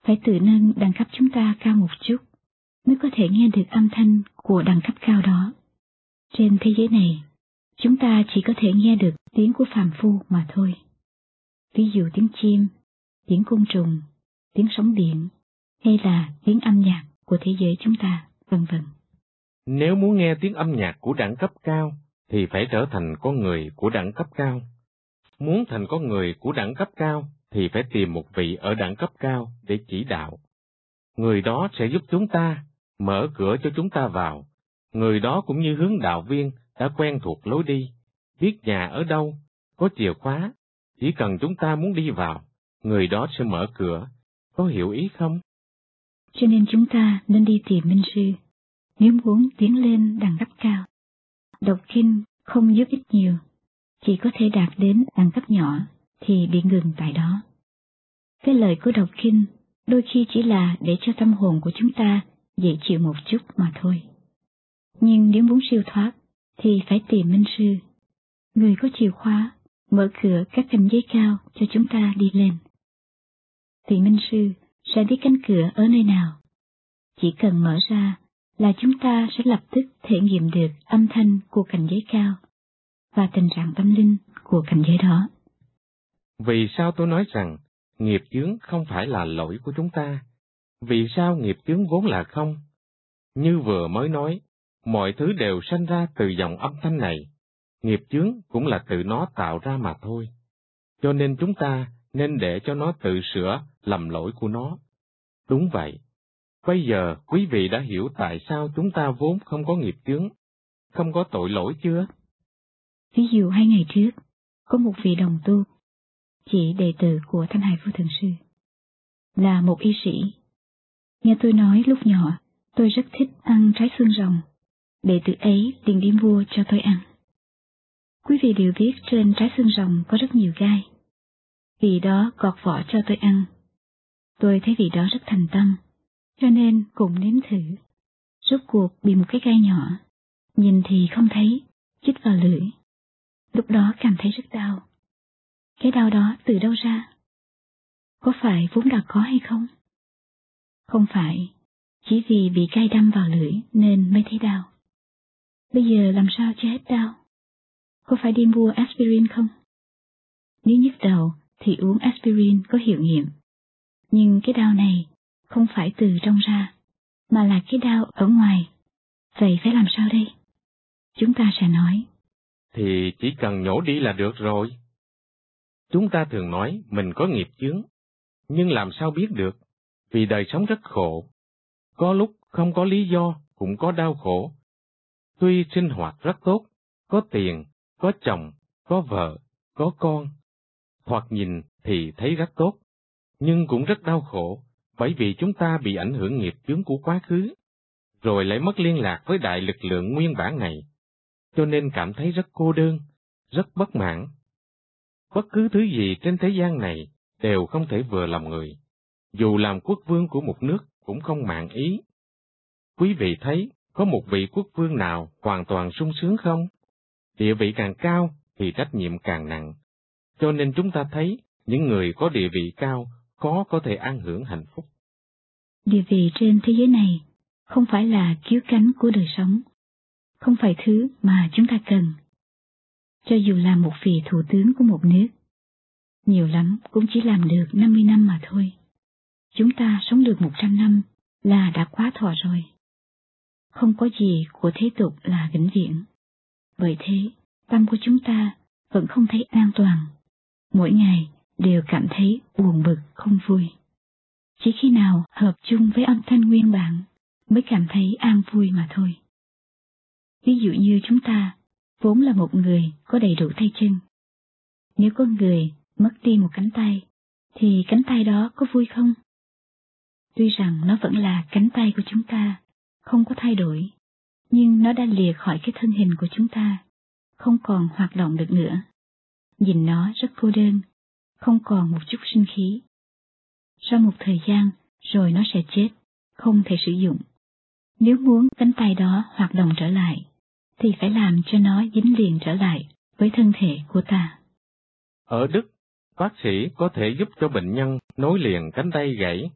Phải tự nâng đẳng cấp chúng ta cao một chút, mới có thể nghe được âm thanh của đẳng cấp cao đó. Trên thế giới này, chúng ta chỉ có thể nghe được tiếng của phàm phu mà thôi. Ví dụ tiếng chim, tiếng côn trùng, tiếng sóng điện, hay là tiếng âm nhạc của thế giới chúng ta, vân vân. Nếu muốn nghe tiếng âm nhạc của đẳng cấp cao, thì phải trở thành con người của đẳng cấp cao. Muốn thành con người của đẳng cấp cao, thì phải tìm một vị ở đẳng cấp cao để chỉ đạo. Người đó sẽ giúp chúng ta, mở cửa cho chúng ta vào. Người đó cũng như hướng đạo viên đã quen thuộc lối đi, biết nhà ở đâu, có chìa khóa, chỉ cần chúng ta muốn đi vào, người đó sẽ mở cửa. Có hiểu ý không? Cho nên chúng ta nên đi tìm Minh Sư, nếu muốn tiến lên đẳng cấp cao. Đọc kinh không giúp ích nhiều, chỉ có thể đạt đến đẳng cấp nhỏ thì bị ngừng tại đó. Cái lời của đọc kinh đôi khi chỉ là để cho tâm hồn của chúng ta dễ chịu một chút mà thôi. Nhưng nếu muốn siêu thoát thì phải tìm minh sư, người có chìa khóa, mở cửa các cảnh giới cao cho chúng ta đi lên. Vị minh sư sẽ biết cánh cửa ở nơi nào. Chỉ cần mở ra là chúng ta sẽ lập tức thể nghiệm được âm thanh của cành giấy cao và tình trạng tâm linh của cành giấy đó. Vì sao tôi nói rằng nghiệp chướng không phải là lỗi của chúng ta? Vì sao nghiệp chướng vốn là không? Như vừa mới nói, mọi thứ đều sanh ra từ dòng âm thanh này, nghiệp chướng cũng là tự nó tạo ra mà thôi. Cho nên chúng ta nên để cho nó tự sửa lầm lỗi của nó. Đúng vậy. Bây giờ quý vị đã hiểu tại sao chúng ta vốn không có nghiệp chướng, không có tội lỗi chưa? Ví dụ hai ngày trước, có một vị đồng tu, chị đệ tử của Thanh Hải vô thượng Sư, là một y sĩ. Nghe tôi nói lúc nhỏ, tôi rất thích ăn trái xương rồng đệ tử ấy liền đi mua cho tôi ăn. Quý vị đều biết trên trái xương rồng có rất nhiều gai. Vì đó gọt vỏ cho tôi ăn. Tôi thấy vị đó rất thành tâm, cho nên cùng nếm thử. Rốt cuộc bị một cái gai nhỏ, nhìn thì không thấy, chích vào lưỡi. Lúc đó cảm thấy rất đau. Cái đau đó từ đâu ra? Có phải vốn đã có hay không? Không phải, chỉ vì bị gai đâm vào lưỡi nên mới thấy đau. Bây giờ làm sao cho hết đau? Có phải đi mua aspirin không? Nếu nhức đầu thì uống aspirin có hiệu nghiệm. Nhưng cái đau này không phải từ trong ra, mà là cái đau ở ngoài. Vậy phải làm sao đây? Chúng ta sẽ nói. Thì chỉ cần nhổ đi là được rồi. Chúng ta thường nói mình có nghiệp chướng, nhưng làm sao biết được? Vì đời sống rất khổ. Có lúc không có lý do cũng có đau khổ, Tuy sinh hoạt rất tốt, có tiền, có chồng, có vợ, có con, hoặc nhìn thì thấy rất tốt, nhưng cũng rất đau khổ, bởi vì chúng ta bị ảnh hưởng nghiệp chướng của quá khứ, rồi lại mất liên lạc với đại lực lượng nguyên bản này, cho nên cảm thấy rất cô đơn, rất bất mãn. Bất cứ thứ gì trên thế gian này đều không thể vừa lòng người, dù làm quốc vương của một nước cũng không mạng ý. Quý vị thấy, có một vị quốc vương nào hoàn toàn sung sướng không? Địa vị càng cao thì trách nhiệm càng nặng cho nên chúng ta thấy những người có địa vị cao khó có thể an hưởng hạnh phúc. Địa vị trên thế giới này không phải là cứu cánh của đời sống, không phải thứ mà chúng ta cần. Cho dù là một vị thủ tướng của một nước, nhiều lắm cũng chỉ làm được 50 năm mà thôi. Chúng ta sống được 100 năm là đã quá thọ rồi. Không có gì của thế tục là vĩnh viễn. Bởi thế, tâm của chúng ta vẫn không thấy an toàn. Mỗi ngày đều cảm thấy buồn bực không vui. Chỉ khi nào hợp chung với âm thanh nguyên bản mới cảm thấy an vui mà thôi. Ví dụ như chúng ta vốn là một người có đầy đủ tay chân. Nếu con người mất đi một cánh tay, thì cánh tay đó có vui không? Tuy rằng nó vẫn là cánh tay của chúng ta, không có thay đổi, nhưng nó đã lìa khỏi cái thân hình của chúng ta, không còn hoạt động được nữa. Nhìn nó rất cô đơn, không còn một chút sinh khí. Sau một thời gian, rồi nó sẽ chết, không thể sử dụng. Nếu muốn cánh tay đó hoạt động trở lại, thì phải làm cho nó dính liền trở lại với thân thể của ta. Ở Đức, bác sĩ có thể giúp cho bệnh nhân nối liền cánh tay gãy.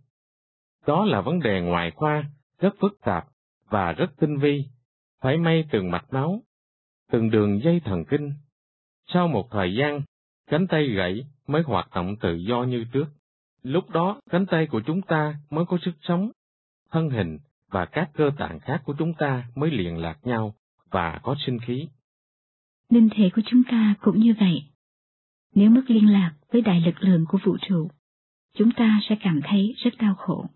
Đó là vấn đề ngoại khoa, rất phức tạp và rất tinh vi, phải may từng mạch máu, từng đường dây thần kinh. Sau một thời gian, cánh tay gãy mới hoạt động tự do như trước. Lúc đó, cánh tay của chúng ta mới có sức sống, thân hình và các cơ tạng khác của chúng ta mới liền lạc nhau và có sinh khí. Linh thể của chúng ta cũng như vậy. Nếu mất liên lạc với đại lực lượng của vũ trụ, chúng ta sẽ cảm thấy rất đau khổ.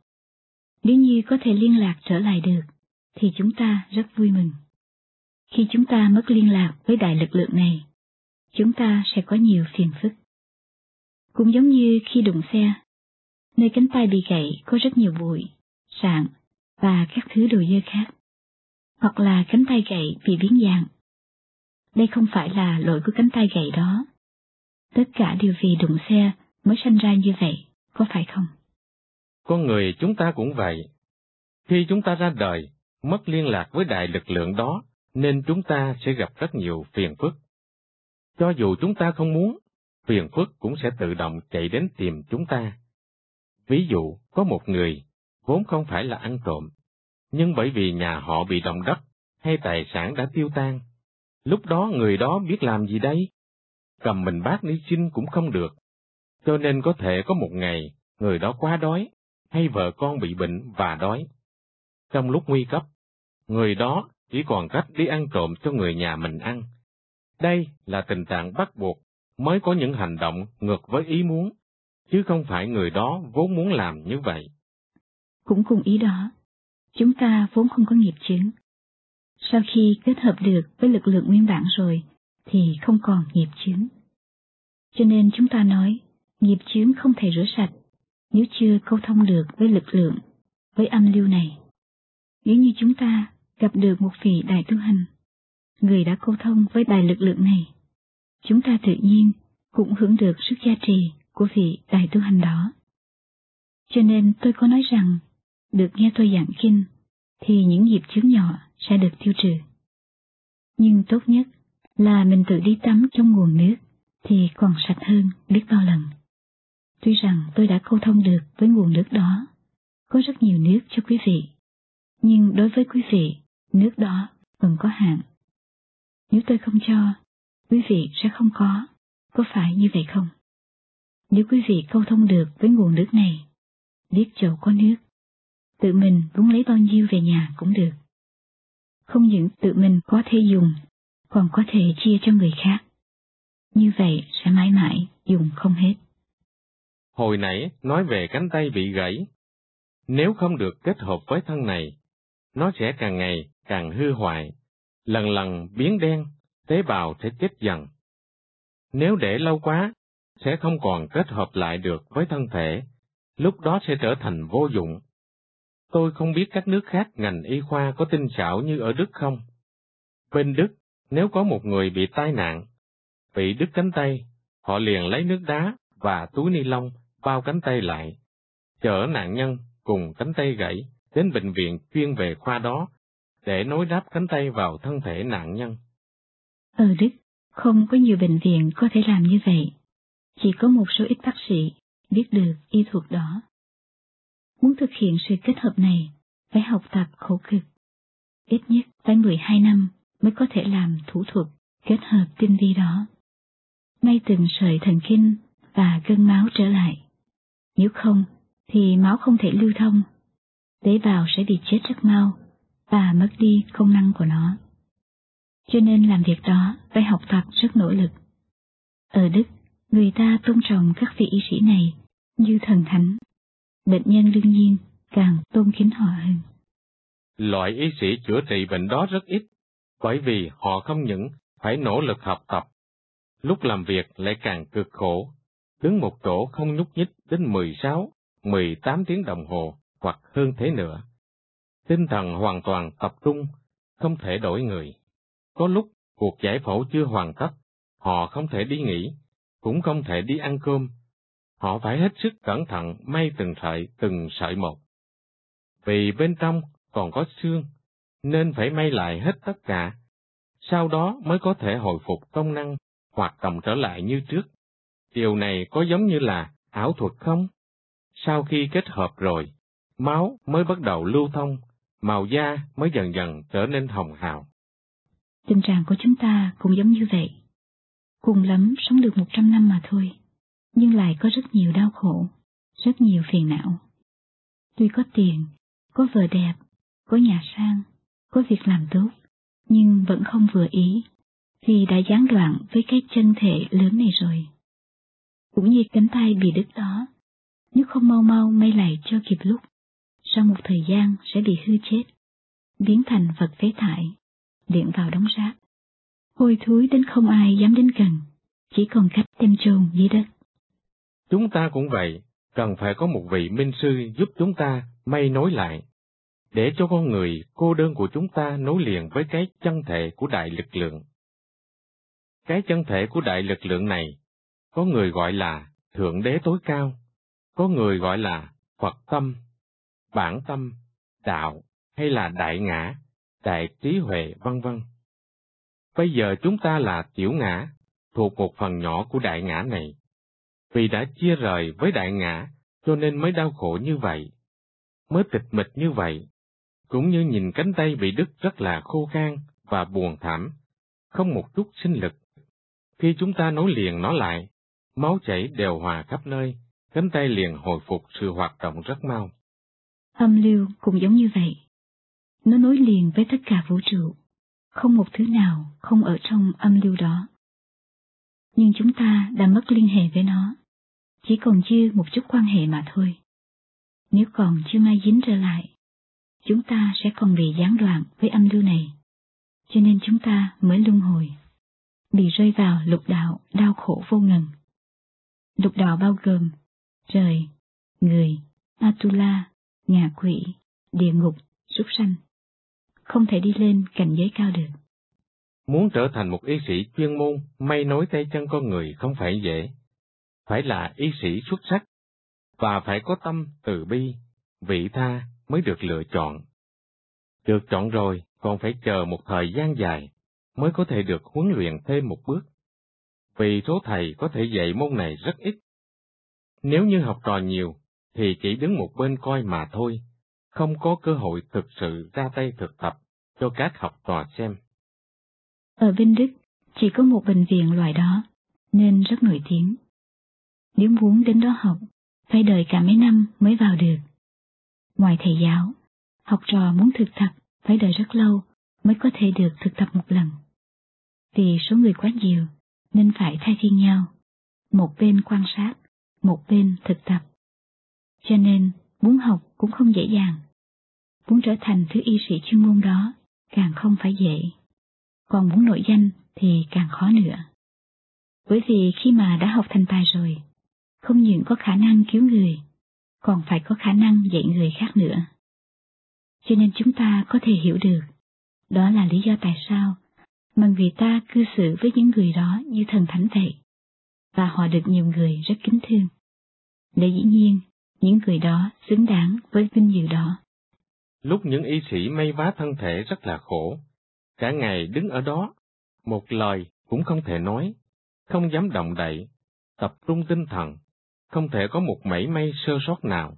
Nếu như có thể liên lạc trở lại được, thì chúng ta rất vui mừng. Khi chúng ta mất liên lạc với đại lực lượng này, chúng ta sẽ có nhiều phiền phức. Cũng giống như khi đụng xe, nơi cánh tay bị gãy có rất nhiều bụi, sạn và các thứ đồ dơ khác, hoặc là cánh tay gãy bị biến dạng. Đây không phải là lỗi của cánh tay gãy đó. Tất cả đều vì đụng xe mới sanh ra như vậy, có phải không? Con người chúng ta cũng vậy. Khi chúng ta ra đời, mất liên lạc với đại lực lượng đó, nên chúng ta sẽ gặp rất nhiều phiền phức. Cho dù chúng ta không muốn, phiền phức cũng sẽ tự động chạy đến tìm chúng ta. Ví dụ, có một người, vốn không phải là ăn trộm, nhưng bởi vì nhà họ bị động đất hay tài sản đã tiêu tan, lúc đó người đó biết làm gì đây? Cầm mình bát đi xin cũng không được, cho nên có thể có một ngày, người đó quá đói, hay vợ con bị bệnh và đói. Trong lúc nguy cấp, người đó chỉ còn cách đi ăn trộm cho người nhà mình ăn. Đây là tình trạng bắt buộc mới có những hành động ngược với ý muốn, chứ không phải người đó vốn muốn làm như vậy. Cũng cùng ý đó, chúng ta vốn không có nghiệp chướng. Sau khi kết hợp được với lực lượng nguyên bản rồi, thì không còn nghiệp chướng. Cho nên chúng ta nói, nghiệp chướng không thể rửa sạch, nếu chưa câu thông được với lực lượng, với âm lưu này. Nếu như chúng ta gặp được một vị đại tu hành, người đã câu thông với đại lực lượng này, chúng ta tự nhiên cũng hưởng được sức gia trì của vị đại tu hành đó. Cho nên tôi có nói rằng, được nghe tôi giảng kinh, thì những nghiệp chướng nhỏ sẽ được tiêu trừ. Nhưng tốt nhất là mình tự đi tắm trong nguồn nước thì còn sạch hơn biết bao lần. Tuy rằng tôi đã câu thông được với nguồn nước đó, có rất nhiều nước cho quý vị, nhưng đối với quý vị, nước đó vẫn có hạn. Nếu tôi không cho, quý vị sẽ không có, có phải như vậy không? Nếu quý vị câu thông được với nguồn nước này, biết chỗ có nước, tự mình muốn lấy bao nhiêu về nhà cũng được. Không những tự mình có thể dùng, còn có thể chia cho người khác. Như vậy sẽ mãi mãi dùng không hết. Hồi nãy nói về cánh tay bị gãy. Nếu không được kết hợp với thân này, nó sẽ càng ngày càng hư hoại, lần lần biến đen, tế bào sẽ chết dần. Nếu để lâu quá, sẽ không còn kết hợp lại được với thân thể, lúc đó sẽ trở thành vô dụng. Tôi không biết các nước khác ngành y khoa có tinh xảo như ở Đức không? Bên Đức, nếu có một người bị tai nạn, bị đứt cánh tay, họ liền lấy nước đá và túi ni lông bao cánh tay lại, chở nạn nhân cùng cánh tay gãy đến bệnh viện chuyên về khoa đó để nối đáp cánh tay vào thân thể nạn nhân. Ở Đức, không có nhiều bệnh viện có thể làm như vậy. chỉ có một số ít bác sĩ biết được y thuật đó. Muốn thực hiện sự kết hợp này, phải học tập khổ cực. Ít nhất phải 12 năm mới có thể làm thủ thuật kết hợp tinh vi đó. May từng sợi thần kinh và gân máu trở lại. Nếu không, thì máu không thể lưu thông. Tế bào sẽ bị chết rất mau và mất đi công năng của nó. Cho nên làm việc đó phải học tập rất nỗ lực. Ở Đức, người ta tôn trọng các vị y sĩ này như thần thánh. Bệnh nhân đương nhiên càng tôn kính họ hơn. Loại y sĩ chữa trị bệnh đó rất ít, bởi vì họ không những phải nỗ lực học tập, lúc làm việc lại càng cực khổ, đứng một chỗ không nhúc nhích đến 16, 18 tiếng đồng hồ hoặc hơn thế nữa. Tinh thần hoàn toàn tập trung, không thể đổi người. Có lúc cuộc giải phẫu chưa hoàn tất, họ không thể đi nghỉ, cũng không thể đi ăn cơm. Họ phải hết sức cẩn thận may từng sợi từng sợi một. Vì bên trong còn có xương, nên phải may lại hết tất cả. Sau đó mới có thể hồi phục công năng, hoạt động trở lại như trước. Điều này có giống như là ảo thuật không? Sau khi kết hợp rồi, máu mới bắt đầu lưu thông, màu da mới dần dần trở nên hồng hào. Tình trạng của chúng ta cũng giống như vậy. Cùng lắm sống được một trăm năm mà thôi, nhưng lại có rất nhiều đau khổ, rất nhiều phiền não. Tuy có tiền, có vợ đẹp, có nhà sang, có việc làm tốt, nhưng vẫn không vừa ý, vì đã gián đoạn với cái chân thể lớn này rồi. Cũng như cánh tay bị đứt đó, nếu không mau mau may lại cho kịp lúc, sau một thời gian sẽ bị hư chết, biến thành vật phế thải, điện vào đống rác. Hôi thối đến không ai dám đến gần, chỉ còn cách đem chôn dưới đất. Chúng ta cũng vậy, cần phải có một vị minh sư giúp chúng ta may nối lại, để cho con người cô đơn của chúng ta nối liền với cái chân thể của đại lực lượng. Cái chân thể của đại lực lượng này, có người gọi là Thượng Đế tối cao, có người gọi là Phật tâm, bản tâm, đạo hay là đại ngã, đại trí huệ vân vân. Bây giờ chúng ta là tiểu ngã, thuộc một phần nhỏ của đại ngã này. Vì đã chia rời với đại ngã, cho nên mới đau khổ như vậy, mới tịch mịch như vậy, cũng như nhìn cánh tay bị đứt rất là khô khan và buồn thảm, không một chút sinh lực. Khi chúng ta nối liền nó lại, máu chảy đều hòa khắp nơi, cánh tay liền hồi phục sự hoạt động rất mau. Âm lưu cũng giống như vậy. Nó nối liền với tất cả vũ trụ, không một thứ nào không ở trong âm lưu đó. Nhưng chúng ta đã mất liên hệ với nó, chỉ còn dư một chút quan hệ mà thôi. Nếu còn chưa mai dính trở lại, chúng ta sẽ còn bị gián đoạn với âm lưu này, cho nên chúng ta mới luân hồi, bị rơi vào lục đạo đau khổ vô ngần. Lục đạo bao gồm trời, người, Atula, ngạ quỷ, địa ngục, súc sanh. Không thể đi lên cảnh giới cao được. Muốn trở thành một y sĩ chuyên môn may nối tay chân con người không phải dễ. Phải là y sĩ xuất sắc, và phải có tâm từ bi, vị tha mới được lựa chọn. Được chọn rồi, còn phải chờ một thời gian dài, mới có thể được huấn luyện thêm một bước. Vì số thầy có thể dạy môn này rất ít. Nếu như học trò nhiều, thì chỉ đứng một bên coi mà thôi, không có cơ hội thực sự ra tay thực tập cho các học trò xem. Ở Vinh Đức, chỉ có một bệnh viện loại đó, nên rất nổi tiếng. Nếu muốn đến đó học, phải đợi cả mấy năm mới vào được. Ngoài thầy giáo, học trò muốn thực tập phải đợi rất lâu mới có thể được thực tập một lần. Vì số người quá nhiều, nên phải thay phiên nhau. Một bên quan sát, một bên thực tập. Cho nên, muốn học cũng không dễ dàng. Muốn trở thành thứ y sĩ chuyên môn đó, càng không phải dễ. Còn muốn nổi danh thì càng khó nữa. Bởi vì khi mà đã học thành tài rồi, không những có khả năng cứu người, còn phải có khả năng dạy người khác nữa. Cho nên chúng ta có thể hiểu được, đó là lý do tại sao mà người ta cư xử với những người đó như thần thánh vậy, và họ được nhiều người rất kính thương. Để dĩ nhiên, những người đó xứng đáng với vinh dự đó. Lúc những y sĩ may vá thân thể rất là khổ, cả ngày đứng ở đó, một lời cũng không thể nói, không dám động đậy, tập trung tinh thần, không thể có một mảy may sơ sót nào.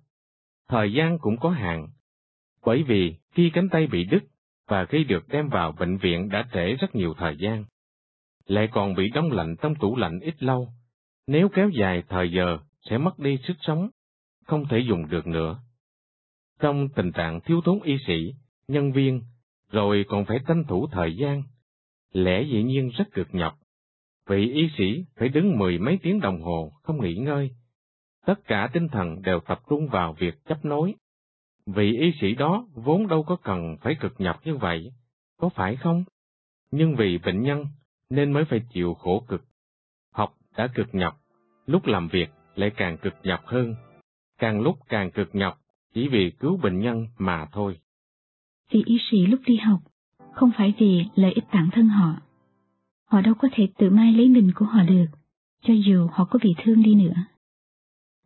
Thời gian cũng có hạn, bởi vì khi cánh tay bị đứt và khi được đem vào bệnh viện đã trễ rất nhiều thời gian. Lại còn bị đông lạnh trong tủ lạnh ít lâu, nếu kéo dài thời giờ sẽ mất đi sức sống, không thể dùng được nữa. Trong tình trạng thiếu thốn y sĩ, nhân viên, rồi còn phải tranh thủ thời gian, lẽ dĩ nhiên rất cực nhọc. Vị y sĩ phải đứng mười mấy tiếng đồng hồ không nghỉ ngơi. Tất cả tinh thần đều tập trung vào việc chấp nối. Vị y sĩ đó vốn đâu có cần phải cực nhọc như vậy, có phải không? Nhưng vì bệnh nhân nên mới phải chịu khổ cực. Học đã cực nhọc, lúc làm việc lại càng cực nhọc hơn, càng lúc càng cực nhọc chỉ vì cứu bệnh nhân mà thôi. Vì y sĩ lúc đi học, không phải vì lợi ích bản thân họ. Họ đâu có thể tự mai lấy mình của họ được, cho dù họ có bị thương đi nữa.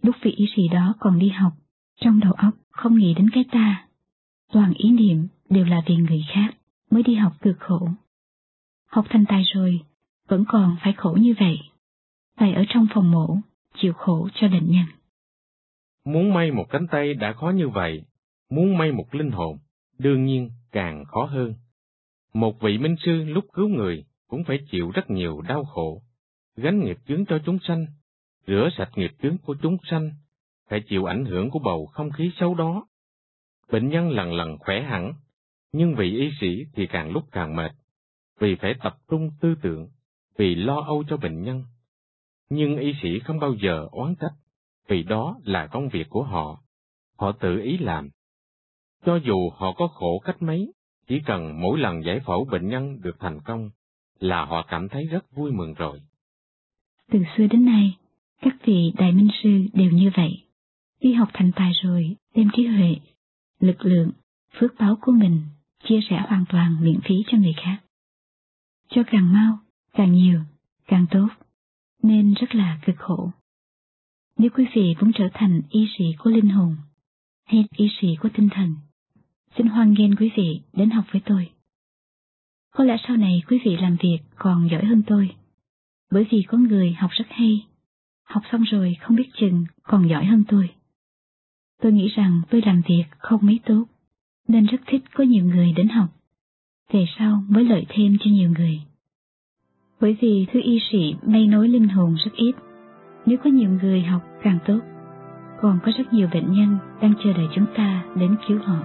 Lúc vị y sĩ đó còn đi học, trong đầu óc không nghĩ đến cái ta. Toàn ý niệm đều là vì người khác mới đi học cực khổ. Học thành tài rồi, vẫn còn phải khổ như vậy. Phải ở trong phòng mổ, chịu khổ cho bệnh nhân. Muốn may một cánh tay đã khó như vậy, muốn may một linh hồn, đương nhiên càng khó hơn. Một vị minh sư lúc cứu người cũng phải chịu rất nhiều đau khổ, gánh nghiệp chướng cho chúng sanh, rửa sạch nghiệp chướng của chúng sanh, phải chịu ảnh hưởng của bầu không khí xấu đó. Bệnh nhân lần lần khỏe hẳn, nhưng vị y sĩ thì càng lúc càng mệt, vì phải tập trung tư tưởng, vì lo âu cho bệnh nhân. Nhưng y sĩ không bao giờ oán trách, vì đó là công việc của họ, họ tự ý làm. Cho dù họ có khổ cách mấy, chỉ cần mỗi lần giải phẫu bệnh nhân được thành công, là họ cảm thấy rất vui mừng rồi. Từ xưa đến nay, các vị đại minh sư đều như vậy. Khi học thành tài rồi, đem trí huệ, lực lượng, phước báo của mình chia sẻ hoàn toàn miễn phí cho người khác. Cho càng mau, càng nhiều, càng tốt, nên rất là cực khổ. Nếu quý vị muốn trở thành y sĩ của linh hồn, hay y sĩ của tinh thần, xin hoan nghênh quý vị đến học với tôi. Có lẽ sau này quý vị làm việc còn giỏi hơn tôi, bởi vì có người học rất hay, học xong rồi không biết chừng còn giỏi hơn tôi. Tôi nghĩ rằng tôi làm việc không mấy tốt, nên rất thích có nhiều người đến học. Về sau mới lợi thêm cho nhiều người. Bởi vì thứ y sĩ may nối linh hồn rất ít, nếu có nhiều người học càng tốt. Còn có rất nhiều bệnh nhân đang chờ đợi chúng ta đến cứu họ.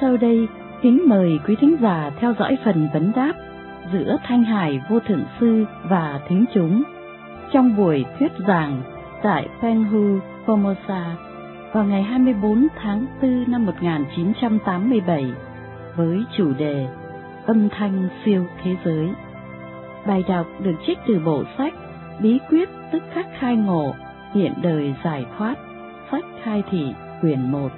Sau đây, kính mời quý thính giả theo dõi phần vấn đáp giữa Thanh Hải Vô Thượng Sư và thính chúng trong buổi thuyết giảng tại Penghu, Formosa vào ngày 24 tháng 4 năm 1987 với chủ đề Âm thanh siêu thế giới. Bài đọc được trích từ bộ sách Bí quyết tức khắc khai ngộ, hiện đời giải thoát, sách khai thị, quyển 1.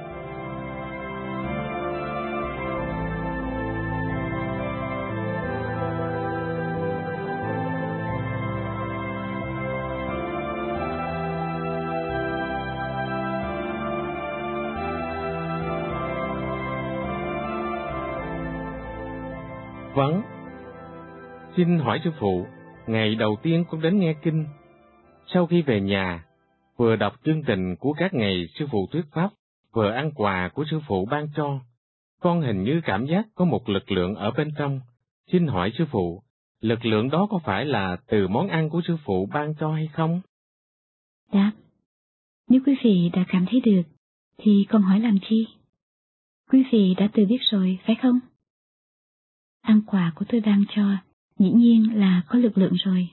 Vấn Xin hỏi sư phụ, ngày đầu tiên con đến nghe kinh, sau khi về nhà, vừa đọc chương trình của các ngày sư phụ thuyết pháp, vừa ăn quà của sư phụ ban cho, con hình như cảm giác có một lực lượng ở bên trong. Xin hỏi sư phụ, lực lượng đó có phải là từ món ăn của sư phụ ban cho hay không? Đáp, nếu quý vị đã cảm thấy được, thì con hỏi làm chi? Quý vị đã tự biết rồi, phải không? Ăn quà của tôi ban cho, dĩ nhiên là có lực lượng rồi.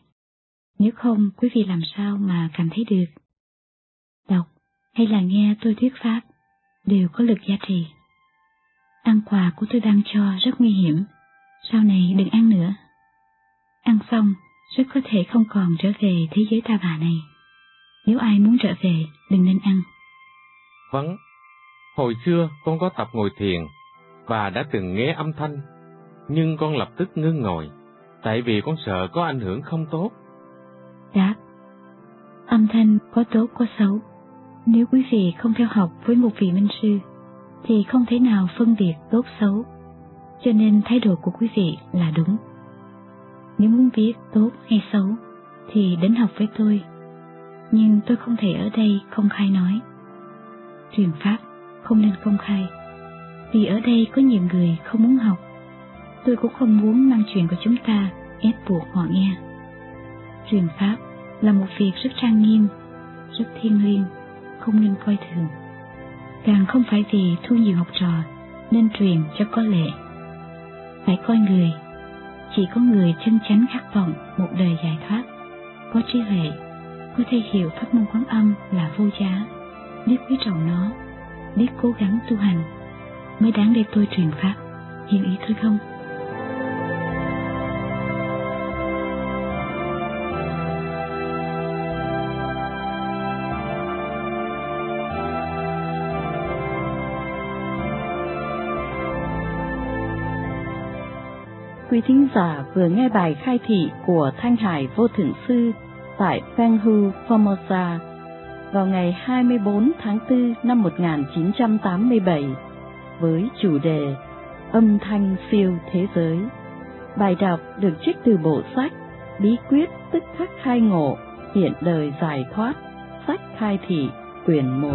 Nếu không, quý vị làm sao mà cảm thấy được? Đọc hay là nghe tôi thuyết pháp đều có lực giá trị. Ăn quà của tôi ban cho rất nguy hiểm, sau này đừng ăn nữa. Ăn xong, rất có thể không còn trở về thế giới ta bà này. Nếu ai muốn trở về, đừng nên ăn. Vâng, hồi xưa con có tập ngồi thiền và đã từng nghe âm thanh nhưng con lập tức ngưng ngồi, tại vì con sợ có ảnh hưởng không tốt. Dạ, âm thanh có tốt có xấu. Nếu quý vị không theo học với một vị minh sư, thì không thể nào phân biệt tốt xấu. Cho nên thái độ của quý vị là đúng. Nếu muốn biết tốt hay xấu, thì đến học với tôi. Nhưng tôi không thể ở đây công khai nói. Truyền pháp không nên công khai, vì ở đây có nhiều người không muốn học. Tôi cũng không muốn mang chuyện của chúng ta ép buộc họ nghe. Truyền pháp là một việc rất trang nghiêm, rất thiêng liêng, không nên coi thường. Càng không phải vì thu nhiều học trò nên truyền cho có lệ. Phải coi người, chỉ có người chân chánh khát vọng một đời giải thoát, có trí huệ, có thể hiểu pháp môn quán âm là vô giá, biết quý trọng nó, biết cố gắng tu hành, mới đáng để tôi truyền pháp. Hiểu ý tôi không? Quý thính giả vừa nghe bài khai thị của Thanh Hải Vô Thượng Sư tại Penghu, Formosa vào ngày 24 tháng 4 năm 1987 với chủ đề Âm thanh siêu thế giới. Bài đọc được trích từ bộ sách Bí quyết tức khắc khai ngộ, hiện đời giải thoát, sách khai thị, quyển 1.